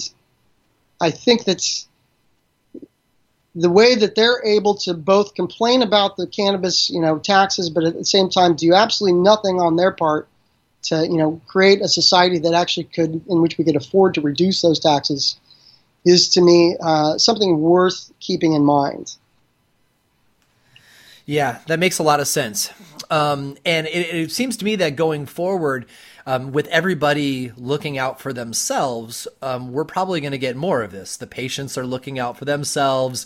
I think that's the way that they're able to both complain about the cannabis, you know, taxes, but at the same time do absolutely nothing on their part to, you know, create a society that actually could, in which we could afford to reduce those taxes, is to me uh, something worth keeping in mind. Yeah, that makes a lot of sense. Um, and it, it, seems to me that going forward, um, with everybody looking out for themselves, um, we're probably going to get more of this. The patients are looking out for themselves.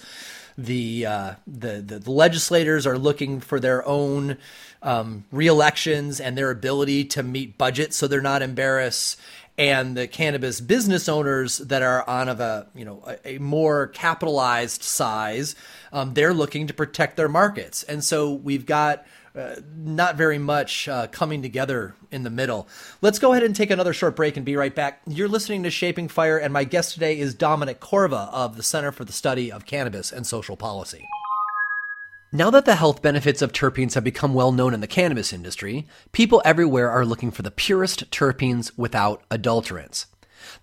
The, uh, the, the, the legislators are looking for their own um, re-elections and their ability to meet budgets, so they're not embarrassed and the cannabis business owners that are on of a you know a, a more capitalized size um, they're looking to protect their markets and so we've got uh, not very much uh, coming together in the middle. Let's go ahead and take another short break and be right back. You're listening to Shaping Fire, and my guest today is Dominic Corva of the Center for the Study of Cannabis and Social Policy. Now that the health benefits of terpenes have become well known in the cannabis industry, people everywhere are looking for the purest terpenes without adulterants.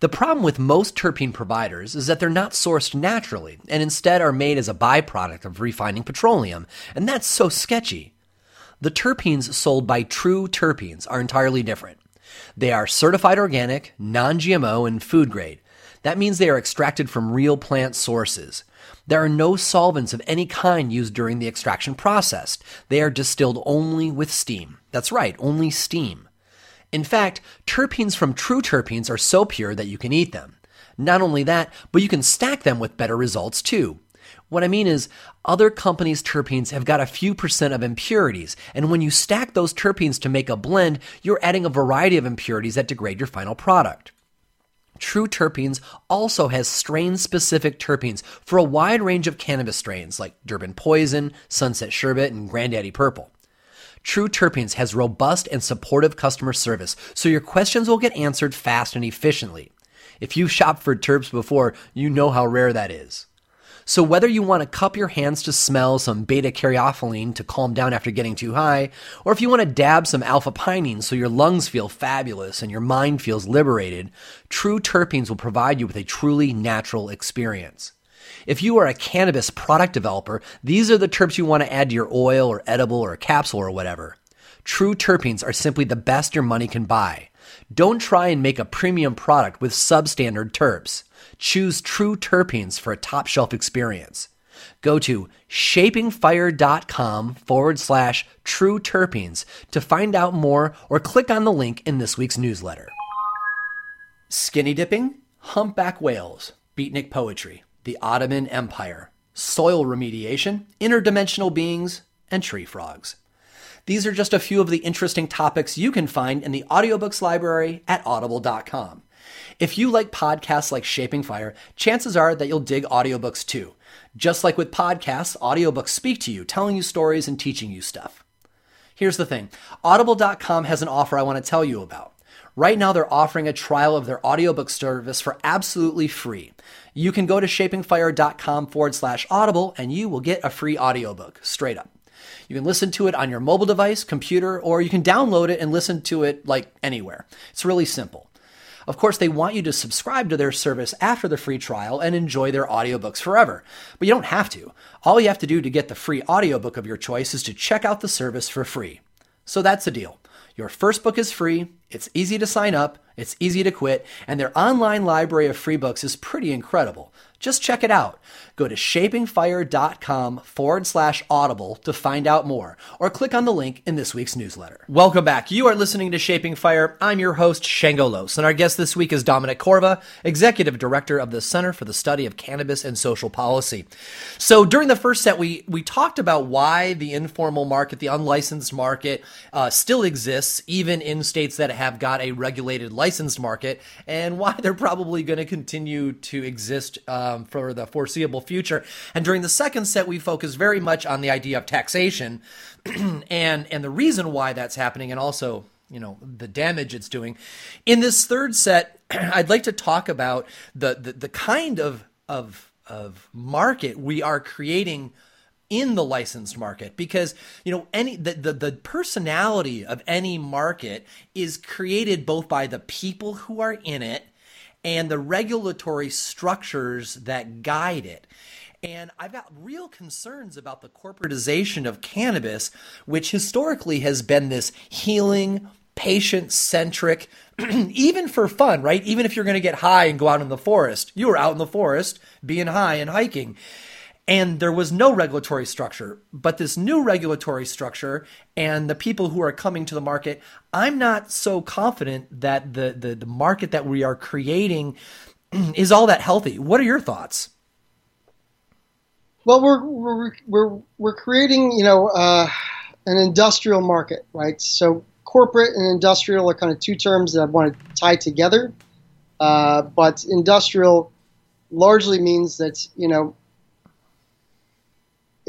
The problem with most terpene providers is that they're not sourced naturally and instead are made as a byproduct of refining petroleum, and that's so sketchy. The terpenes sold by True Terpenes are entirely different. They are certified organic, non GMO, and food grade. That means they are extracted from real plant sources. There are no solvents of any kind used during the extraction process. They are distilled only with steam. That's right, only steam. In fact, terpenes from true terpenes are so pure that you can eat them. Not only that, but you can stack them with better results too. What I mean is, other companies' terpenes have got a few percent of impurities, and when you stack those terpenes to make a blend, you're adding a variety of impurities that degrade your final product. True Terpenes also has strain specific terpenes for a wide range of cannabis strains like Durban Poison, Sunset Sherbet, and Granddaddy Purple. True Terpenes has robust and supportive customer service, so your questions will get answered fast and efficiently. If you've shopped for terps before, you know how rare that is. So whether you want to cup your hands to smell some beta caryophyllene to calm down after getting too high, or if you want to dab some alpha pinene so your lungs feel fabulous and your mind feels liberated, True Terpenes will provide you with a truly natural experience. If you are a cannabis product developer, these are the terps you want to add to your oil or edible or capsule or whatever. True terpenes are simply the best your money can buy. Don't try and make a premium product with substandard terps. Choose true terpenes for a top shelf experience. Go to shapingfire.com forward slash true terpenes to find out more or click on the link in this week's newsletter. Skinny dipping, humpback whales, beatnik poetry, the Ottoman Empire, soil remediation, interdimensional beings, and tree frogs. These are just a few of the interesting topics you can find in the audiobooks library at audible.com. If you like podcasts like Shaping Fire, chances are that you'll dig audiobooks too. Just like with podcasts, audiobooks speak to you, telling you stories and teaching you stuff. Here's the thing Audible.com has an offer I want to tell you about. Right now, they're offering a trial of their audiobook service for absolutely free. You can go to shapingfire.com forward slash audible and you will get a free audiobook straight up. You can listen to it on your mobile device, computer, or you can download it and listen to it like anywhere. It's really simple. Of course, they want you to subscribe to their service after the free trial and enjoy their audiobooks forever. But you don't have to. All you have to do to get the free audiobook of your choice is to check out the service for free. So that's the deal. Your first book is free, it's easy to sign up, it's easy to quit, and their online library of free books is pretty incredible. Just check it out. Go to shapingfire.com forward slash audible to find out more, or click on the link in this week's newsletter. Welcome back. You are listening to Shaping Fire. I'm your host, Shango Los, and our guest this week is Dominic Corva, Executive Director of the Center for the Study of Cannabis and Social Policy. So during the first set, we, we talked about why the informal market, the unlicensed market, uh, still exists, even in states that have got a regulated licensed market, and why they're probably going to continue to exist. Uh, um, for the foreseeable future. And during the second set, we focus very much on the idea of taxation and and the reason why that's happening, and also you know the damage it's doing. In this third set, I'd like to talk about the the, the kind of of of market we are creating in the licensed market because you know any the, the, the personality of any market is created both by the people who are in it and the regulatory structures that guide it. And I've got real concerns about the corporatization of cannabis, which historically has been this healing, patient centric, even for fun, right? Even if you're going to get high and go out in the forest, you were out in the forest being high and hiking and there was no regulatory structure. But this new regulatory structure and the people who are coming to the market, I'm not so confident that the, the, the market that we are creating is all that healthy. What are your thoughts? Well, we're we're we're, we're creating, you know, uh, an industrial market, right? So corporate and industrial are kind of two terms that I want to tie together. Uh, but industrial largely means that you know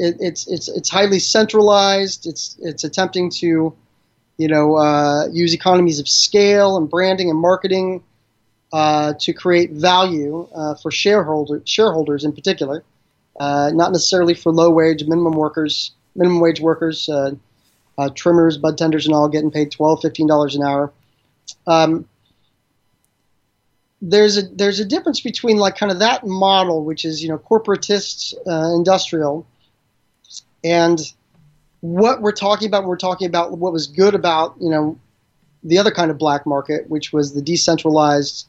it, it's it's it's highly centralized. It's it's attempting to, you know, uh, use economies of scale and branding and marketing uh, to create value uh, for shareholder shareholders in particular, uh, not necessarily for low wage minimum workers, minimum wage workers, uh, uh, trimmers, bud tenders, and all getting paid 12 dollars an hour. Um, there's a there's a difference between like kind of that model, which is you know corporatist industrial, and what we're talking about, we're talking about what was good about, you know, the other kind of black market, which was the decentralized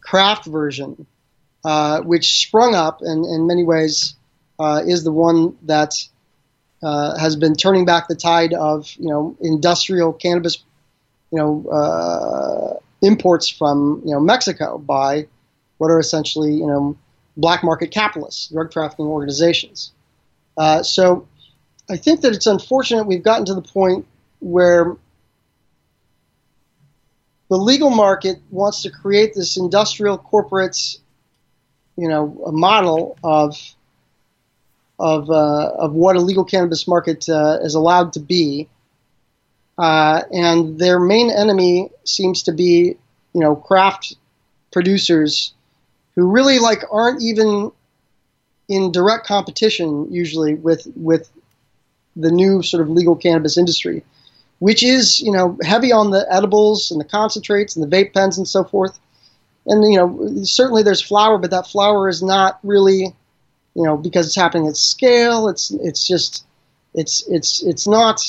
craft version, uh, which sprung up and in many ways uh, is the one that uh, has been turning back the tide of, you know, industrial cannabis, you know, uh, imports from, you know, Mexico by what are essentially, you know, black market capitalists, drug trafficking organizations. Uh, so I think that it's unfortunate we've gotten to the point where the legal market wants to create this industrial corporates, you know, a model of of uh, of what a legal cannabis market uh, is allowed to be, uh, and their main enemy seems to be, you know, craft producers who really like aren't even in direct competition usually with with the new sort of legal cannabis industry, which is you know heavy on the edibles and the concentrates and the vape pens and so forth. And you know certainly there's flower, but that flower is not really you know because it's happening at scale. It's it's just it's it's it's not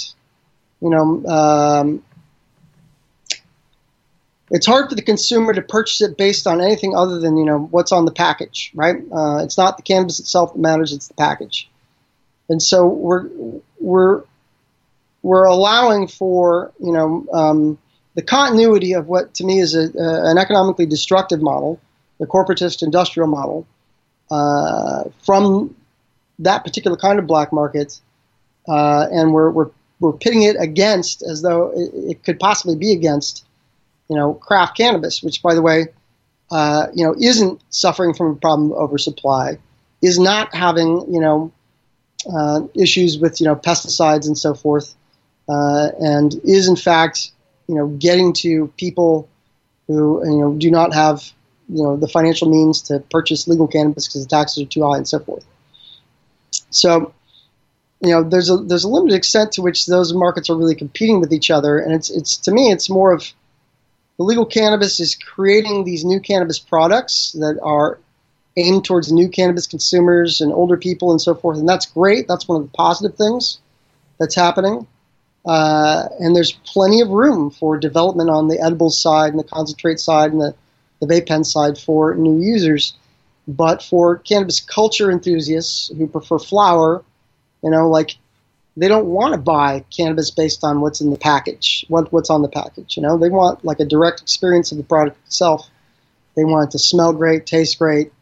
you know. Um, it's hard for the consumer to purchase it based on anything other than you know what's on the package, right? Uh, it's not the cannabis itself that matters; it's the package. And so we're we're we're allowing for you know um, the continuity of what to me is a, an economically destructive model, the corporatist industrial model, uh, from that particular kind of black market, uh, and we're, we're we're pitting it against as though it, it, could possibly be against you know craft cannabis, which by the way, uh, you know isn't suffering from a problem of oversupply, is not having you know uh, issues with you know pesticides and so forth, uh, and is in fact you know getting to people who you know do not have you know the financial means to purchase legal cannabis because the taxes are too high and so forth. So, you know, there's a there's a limited extent to which those markets are really competing with each other, and it's it's to me it's more of the legal cannabis is creating these new cannabis products that are aimed towards new cannabis consumers and older people and so forth, and that's great. That's one of the positive things that's happening. Uh, and there's plenty of room for development on the edibles side and the concentrate side and the, the vape pen side for new users. But for cannabis culture enthusiasts who prefer flower, you know, like they don't want to buy cannabis based on what's in the package, what, what's on the package. You know, they want like a direct experience of the product itself. They want it to smell great, taste great,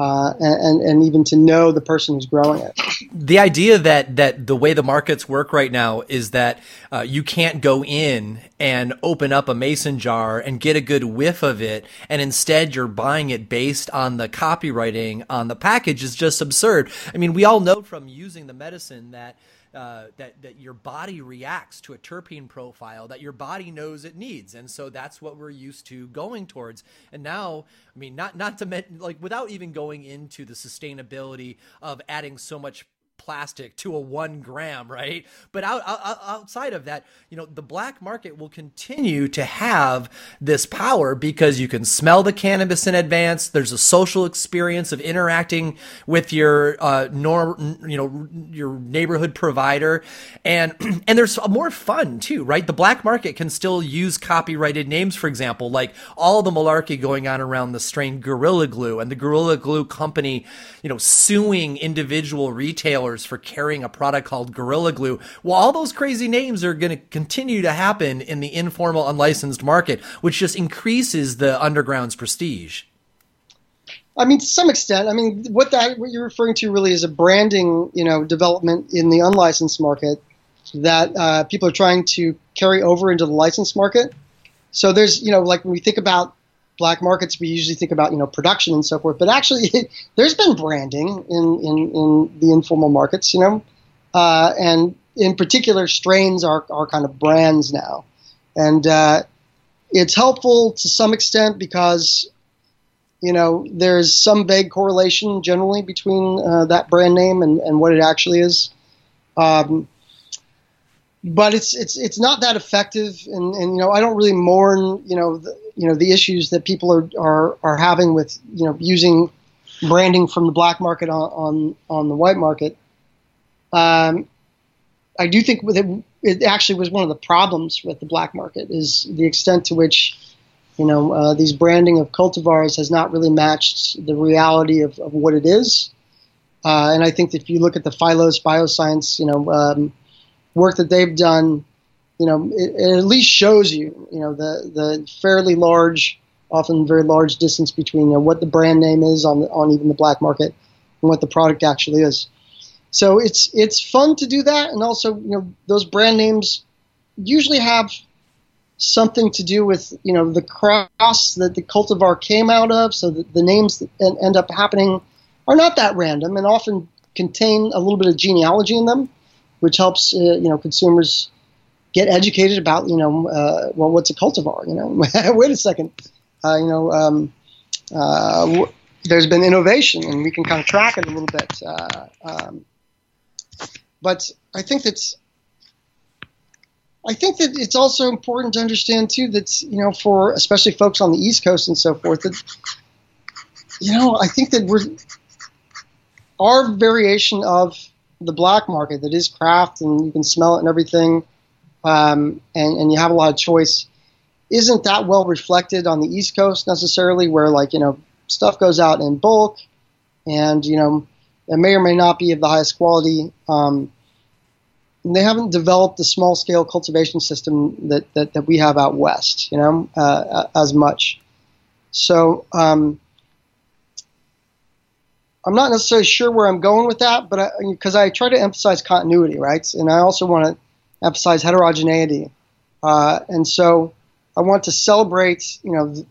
uh, and, and even to know the person who's growing it. The idea that that the way the markets work right now is that uh, you can't go in and open up a mason jar and get a good whiff of it, and instead you're buying it based on the copywriting on the package is just absurd. I mean, we all know from using the medicine that uh, that that your body reacts to a terpene profile that your body knows it needs, and so that's what we're used to going towards. And now, I mean, not not to mention like without even going into the sustainability of adding so much plastic to a one gram, right? But out, out, outside of that, you know, the black market will continue to have this power because you can smell the cannabis in advance. There's a social experience of interacting with your, uh, nor, you know, your neighborhood provider, and and there's more fun too, right? The black market can still use copyrighted names, for example, like all the malarkey going on around the strain Gorilla Glue and the Gorilla Glue company, you know, suing individual retailers for carrying a product called Gorilla Glue. Well, all those crazy names are going to continue to happen in the informal, unlicensed market, which just increases the underground's prestige. I mean, to some extent. I mean, what that what you're referring to really is a branding, you know, development in the unlicensed market that uh, people are trying to carry over into the licensed market. So there's, you know, like when we think about black markets, we usually think about you know production and so forth. But actually, there's been branding in, in, in the informal markets, you know, uh, and in particular, strains are, are kind of brands now, and uh, it's helpful to some extent because you know there's some vague correlation generally between uh, that brand name and, and what it actually is. Um, but it's it's it's not that effective, and, and you know I don't really mourn you know the, you know the issues that people are, are are having with you know using branding from the black market on on, on the white market. Um, I do think it, it actually was one of the problems with the black market is the extent to which you know uh, these branding of cultivars has not really matched the reality of, of what it is. Uh, and I think that if you look at the Phylos Bioscience, you know, um, work that they've done, you know, it, it, at least shows you, you know, the the fairly large, often very large distance between you know, what the brand name is on the, on even the black market and what the product actually is. So it's it's fun to do that, and also you know those brand names usually have something to do with you know the cross that the cultivar came out of. So that the names that end up happening are not that random, and often contain a little bit of genealogy in them which helps uh, you know consumers get educated about you know uh, well what's a cultivar you know? Wait a second. Uh, you know um, uh, w- there's been innovation and we can kind of track it a little bit uh, um, but I think that's I think that it's also important to understand too that you know for especially folks on the East Coast and so forth that you know I think that we're our variation of the black market that is craft and you can smell it and everything, um, and, and you have a lot of choice, isn't that well reflected on the East Coast necessarily, where like, you know, stuff goes out in bulk and, you know, it may or may not be of the highest quality. Um, they haven't developed the small scale cultivation system that, that, that we have out west, you know, uh, as much. So, um, I'm not necessarily sure where I'm going with that, but because I, I, try to emphasize continuity, right? And I also want to emphasize heterogeneity, uh, and so I want to celebrate, you know, the,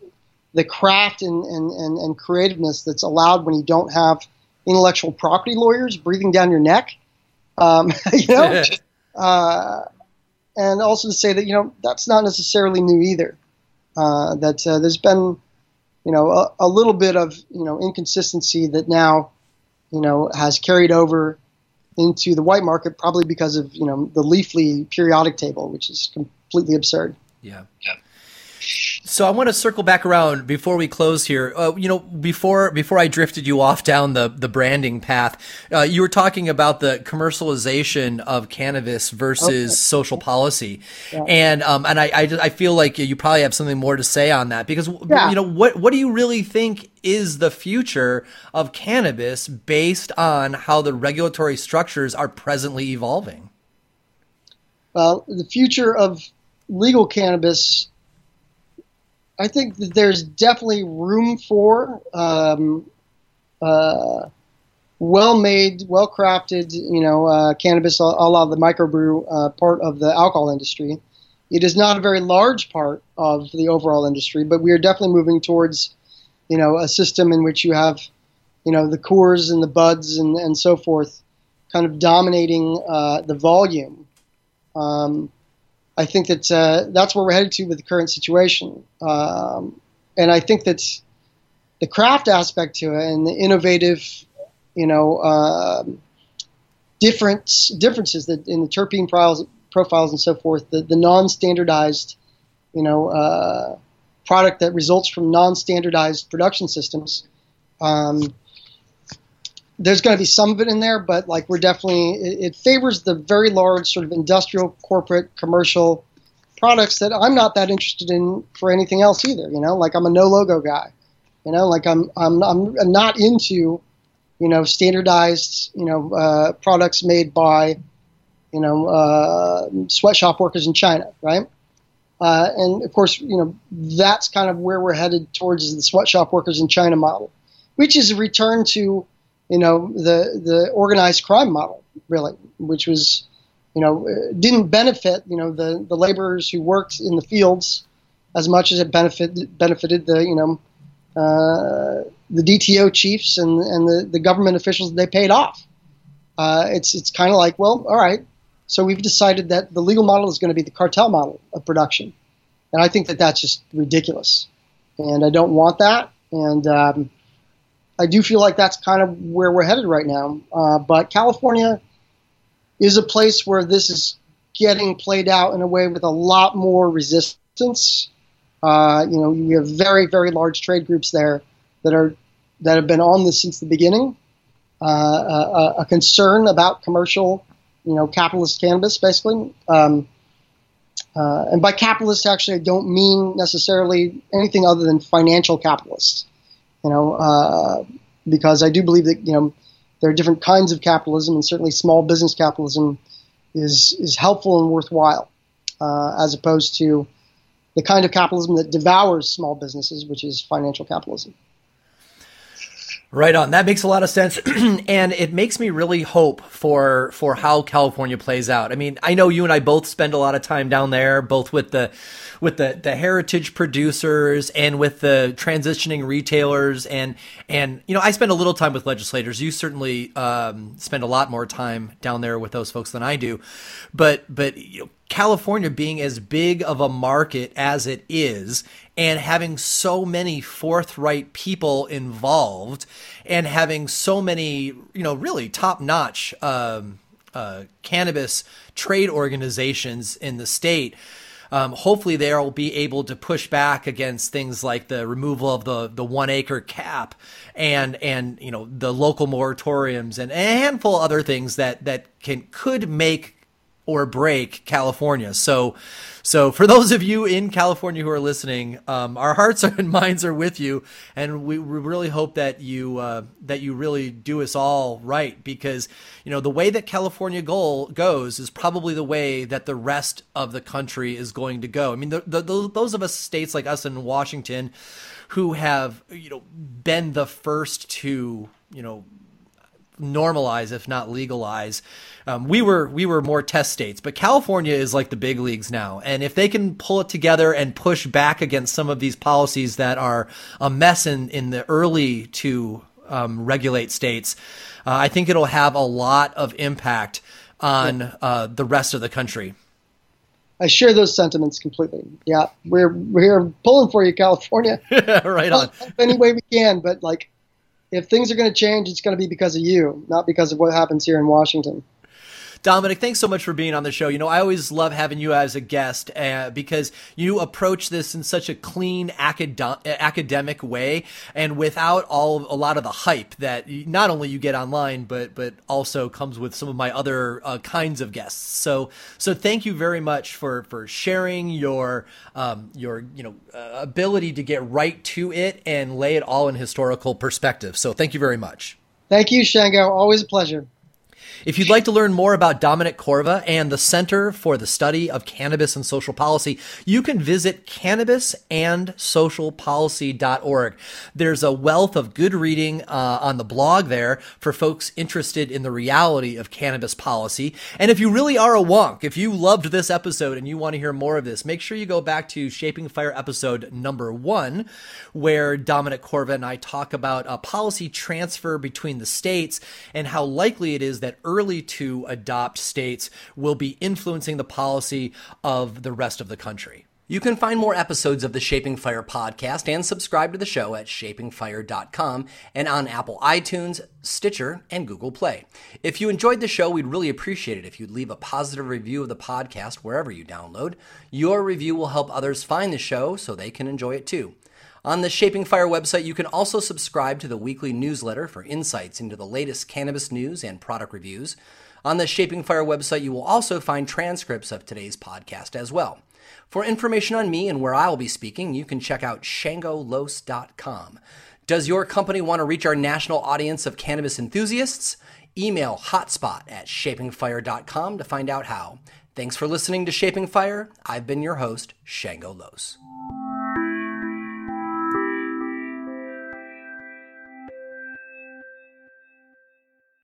the craft and, and, and, and, creativeness that's allowed when you don't have intellectual property lawyers breathing down your neck, um, you know, uh, and also to say that you know that's not necessarily new either. uh, that uh, there's been, you know, a, a, little bit of you know inconsistency that now, you know, has carried over into the white market, probably because of you know the Leafly periodic table, which is completely absurd. Yeah. yeah. So I want to circle back around before we close here. Uh, you know, before before I drifted you off down the the branding path, uh, you were talking about the commercialization of cannabis versus okay. social policy, yeah. and um, and I, I, I feel like you probably have something more to say on that because yeah. you know what what do you really think is the future of cannabis based on how the regulatory structures are presently evolving? Well, the future of legal cannabis I think that there's definitely room for um, uh, well-made, well-crafted, you know, uh, cannabis, a la the microbrew uh, part of the alcohol industry. It is not a very large part of the overall industry, but we are definitely moving towards, you know, a system in which you have, you know, the Coors and the buds and, and so forth, kind of dominating uh, the volume. Um, I think that uh, that's where we're headed to with the current situation. Um, and I think that the craft aspect to it and the innovative, you know, uh, difference differences that in the terpene profiles, profiles and so forth, the, the non-standardized, you know, uh, product that results from non-standardized production systems. Um, there's going to be some of it in there, but like we're definitely it, it, favors the very large sort of industrial, corporate, commercial products that I'm not that interested in for anything else either. You know, like I'm a no logo guy. You know, like I'm I'm I'm not into you know standardized you know uh, products made by you know uh, sweatshop workers in China, right? Uh, and of course, you know that's kind of where we're headed towards the sweatshop workers in China model, which is a return to you know, the the organized crime model, really, which was, you know, didn't benefit, you know, the, the laborers who worked in the fields as much as it benefit, benefited the, you know, uh, the DTO chiefs and, and the, the government officials that they paid off. Uh, it's it's kind of like, well, all right, so we've decided that the legal model is going to be the cartel model of production, and I think that that's just ridiculous, and I don't want that. And um, I do feel like that's kind of where we're headed right now. Uh, but California is a place where this is getting played out in a way with a lot more resistance. Uh, you know, we have very, very large trade groups there that are that have been on this since the beginning. Uh, a, a, concern about commercial, you know, capitalist cannabis, basically. Um, uh, and by capitalist, actually, I don't mean necessarily anything other than financial capitalists you know, uh, because I do believe that you know there are different kinds of capitalism, and certainly small business capitalism is is helpful and worthwhile, uh, as opposed to the kind of capitalism that devours small businesses, which is financial capitalism. Right on. That makes a lot of sense, and it makes me really hope for for how California plays out. I mean, I know you and I both spend a lot of time down there, both with the with the the heritage producers and with the transitioning retailers, and and you know, I spend a little time with legislators. You certainly um, spend a lot more time down there with those folks than I do, but but you know, California being as big of a market as it is and having so many forthright people involved and having so many, you know, really top notch um, uh, cannabis trade organizations in the state. Um, hopefully they will be able to push back against things like the removal of the, the one acre cap and and you know the local moratoriums and a handful of other things that that can could make or break California. So, so for those of you in California who are listening, um, our hearts and minds are with you, and we, we really hope that you uh, that you really do us all right because you know the way that California goal goes is probably the way that the rest of the country is going to go. I mean, the, the, those of us states like us in Washington who have you know been the first to you know normalize, if not legalize. Um, we were we were more test states, but California is like the big leagues now, and if they can pull it together and push back against some of these policies that are a mess in in the early to um, regulate states, uh, I think it'll have a lot of impact on uh, the rest of the country. I share those sentiments completely. Yeah, we're we're pulling for you, California. right on. Any way we can, but like, if things are going to change, it's going to be because of you, not because of what happens here in Washington. Dominic, thanks so much for being on the show. You know, I always love having you as a guest uh, because you approach this in such a clean acad- academic way and without all a lot of the hype that not only you get online but but also comes with some of my other uh, kinds of guests. So so thank you very much for for sharing your um, your you know uh, ability to get right to it and lay it all in historical perspective. So thank you very much. Thank you, Shango. Always a pleasure. If you'd like to learn more about Dominic Corva and the Center for the Study of Cannabis and Social Policy, you can visit cannabisandsocialpolicy.org. There's a wealth of good reading uh, on the blog there for folks interested in the reality of cannabis policy. And if you really are a wonk, if you loved this episode and you want to hear more of this, make sure you go back to Shaping Fire episode number one, where Dominic Corva and I talk about a policy transfer between the states and how likely it is that early to adopt states will be influencing the policy of the rest of the country. You can find more episodes of the Shaping Fire podcast and subscribe to the show at shapingfire.com and on Apple iTunes, Stitcher, and Google Play. If you enjoyed the show, we'd really appreciate it if you'd leave a positive review of the podcast wherever you download. Your review will help others find the show so they can enjoy it too. On the Shaping Fire website, you can also subscribe to the weekly newsletter for insights into the latest cannabis news and product reviews. On the Shaping Fire website, you will also find transcripts of today's podcast as well. For information on me and where I will be speaking, you can check out shangolos.com. Does your company want to reach our national audience of cannabis enthusiasts? Email hotspot at shapingfire.com to find out how. Thanks for listening to Shaping Fire. I've been your host, Shango Los.